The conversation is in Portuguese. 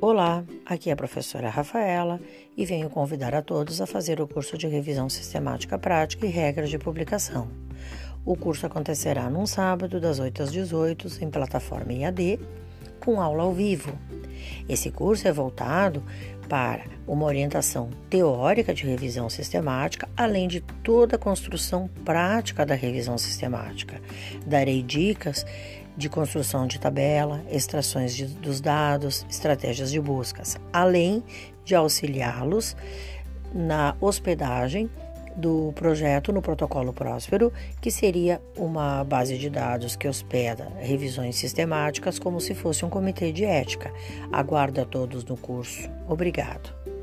Olá, aqui é a professora Rafaela e venho convidar a todos a fazer o curso de Revisão Sistemática Prática e Regras de Publicação. O curso acontecerá num sábado, das 8 às 18, em plataforma IAD, com aula ao vivo. Esse curso é voltado para uma orientação teórica de revisão sistemática, além de toda a construção prática da revisão sistemática. Darei dicas de construção de tabela, extrações de, dos dados, estratégias de buscas, além de auxiliá-los na hospedagem do projeto no protocolo Próspero, que seria uma base de dados que hospeda revisões sistemáticas como se fosse um comitê de ética. Aguardo a todos no curso. Obrigado.